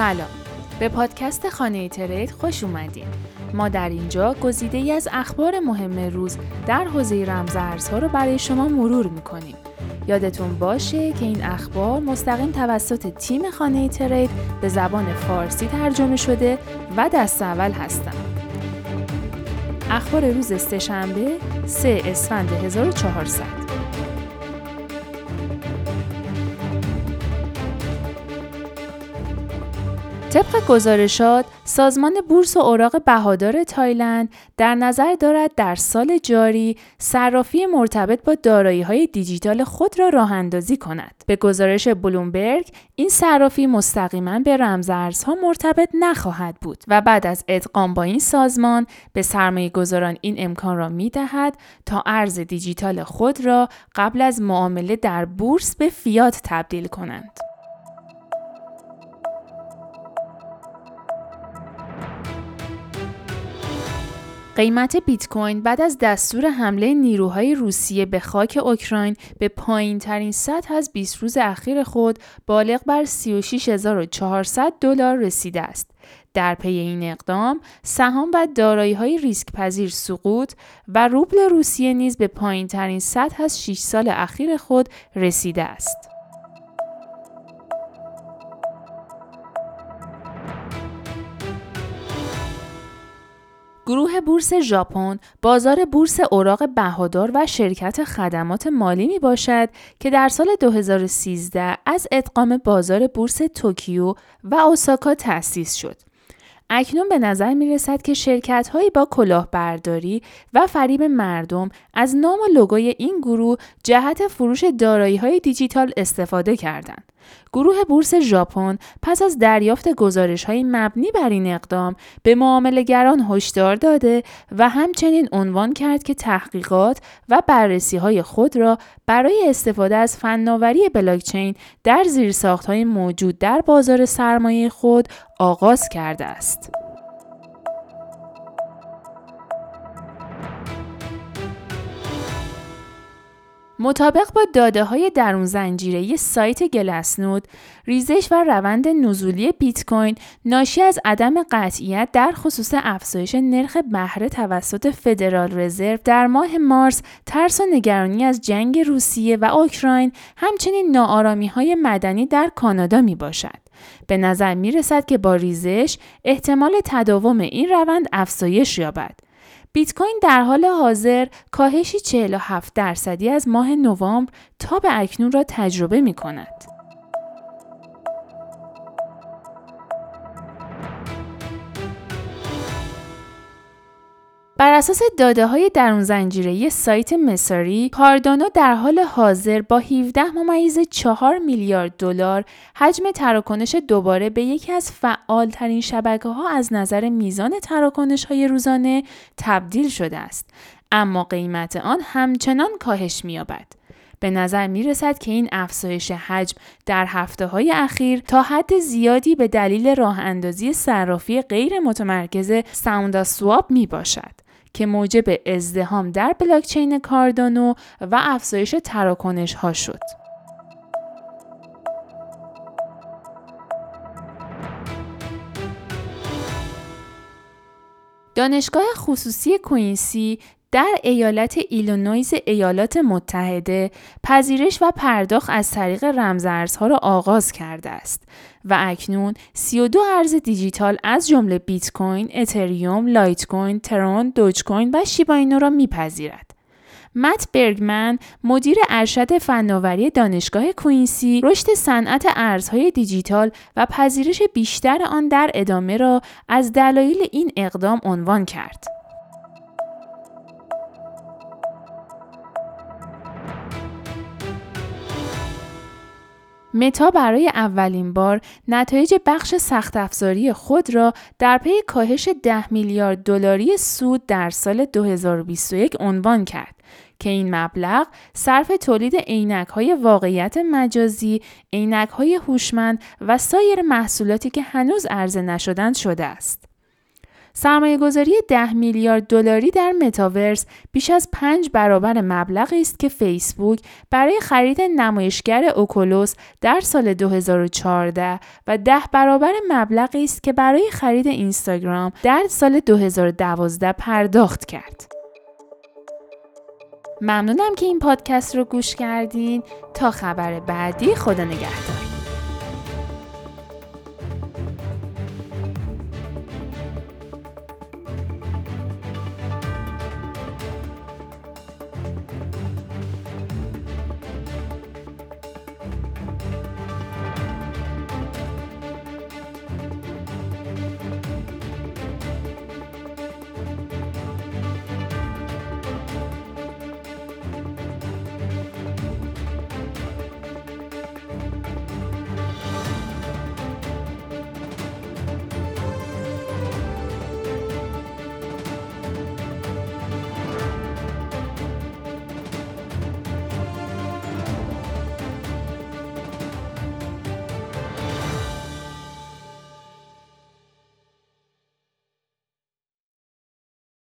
سلام. به پادکست خانه ترید خوش اومدین. ما در اینجا گزیده ای از اخبار مهم روز در حوزه رمزارزها رو برای شما مرور می‌کنیم. یادتون باشه که این اخبار مستقیم توسط تیم خانه ترید به زبان فارسی ترجمه شده و دست اول هستن. اخبار روز سهشنبه 3 اسفند 1400 طبق گزارشات سازمان بورس و اوراق بهادار تایلند در نظر دارد در سال جاری صرافی مرتبط با دارایی های دیجیتال خود را راه اندازی کند. به گزارش بلومبرگ این صرافی مستقیما به رمزارزها مرتبط نخواهد بود و بعد از ادغام با این سازمان به سرمایه گذاران این امکان را می دهد تا ارز دیجیتال خود را قبل از معامله در بورس به فیات تبدیل کنند. قیمت بیت کوین بعد از دستور حمله نیروهای روسیه به خاک اوکراین به پایین ترین سطح از 20 روز اخیر خود بالغ بر 36400 دلار رسیده است. در پی این اقدام سهام و دارایی های ریسک پذیر سقوط و روبل روسیه نیز به پایین ترین سطح از 6 سال اخیر خود رسیده است. گروه بورس ژاپن بازار بورس اوراق بهادار و شرکت خدمات مالی می باشد که در سال 2013 از ادغام بازار بورس توکیو و اوساکا تأسیس شد. اکنون به نظر می رسد که شرکت هایی با کلاهبرداری و فریب مردم از نام و لوگوی این گروه جهت فروش دارایی های دیجیتال استفاده کردند. گروه بورس ژاپن پس از دریافت گزارش های مبنی بر این اقدام به معاملهگران هشدار داده و همچنین عنوان کرد که تحقیقات و بررسی های خود را برای استفاده از فناوری بلاکچین در زیرساخت های موجود در بازار سرمایه خود آغاز کرده است. مطابق با داده های درون زنجیره سایت گلسنود، ریزش و روند نزولی بیت کوین ناشی از عدم قطعیت در خصوص افزایش نرخ بهره توسط فدرال رزرو در ماه مارس، ترس و نگرانی از جنگ روسیه و اوکراین، همچنین ناآرامی های مدنی در کانادا می باشد. به نظر می رسد که با ریزش احتمال تداوم این روند افزایش یابد. بیت کوین در حال حاضر کاهشی 47 درصدی از ماه نوامبر تا به اکنون را تجربه می کند. اساس داده های درون زنجیره سایت مساری، کاردانو در حال حاضر با 17 ممیز 4 میلیارد دلار حجم تراکنش دوباره به یکی از فعالترین شبکه ها از نظر میزان تراکنش های روزانه تبدیل شده است. اما قیمت آن همچنان کاهش می‌یابد. به نظر می رسد که این افزایش حجم در هفته های اخیر تا حد زیادی به دلیل راه اندازی صرافی غیر متمرکز ساوندا سواب می باشد. که موجب ازدهام در بلاکچین کاردانو و افزایش تراکنش ها شد. دانشگاه خصوصی کوینسی در ایالت ایلونویز ایالات متحده پذیرش و پرداخت از طریق رمزارزها را آغاز کرده است و اکنون 32 ارز دیجیتال از جمله بیت کوین، اتریوم، لایت کوین، ترون، دوج کوین و شیبا اینو را میپذیرد. مت برگمن مدیر ارشد فناوری دانشگاه کوینسی رشد صنعت ارزهای دیجیتال و پذیرش بیشتر آن در ادامه را از دلایل این اقدام عنوان کرد. متا برای اولین بار نتایج بخش سخت افزاری خود را در پی کاهش 10 میلیارد دلاری سود در سال 2021 عنوان کرد که این مبلغ صرف تولید عینک های واقعیت مجازی، عینک های هوشمند و سایر محصولاتی که هنوز عرضه نشدند شده است. سرمایه گذاری 10 میلیارد دلاری در متاورس بیش از 5 برابر مبلغی است که فیسبوک برای خرید نمایشگر اوکولوس در سال 2014 و 10 برابر مبلغی است که برای خرید اینستاگرام در سال 2012 پرداخت کرد. ممنونم که این پادکست رو گوش کردین تا خبر بعدی خدا نگهدار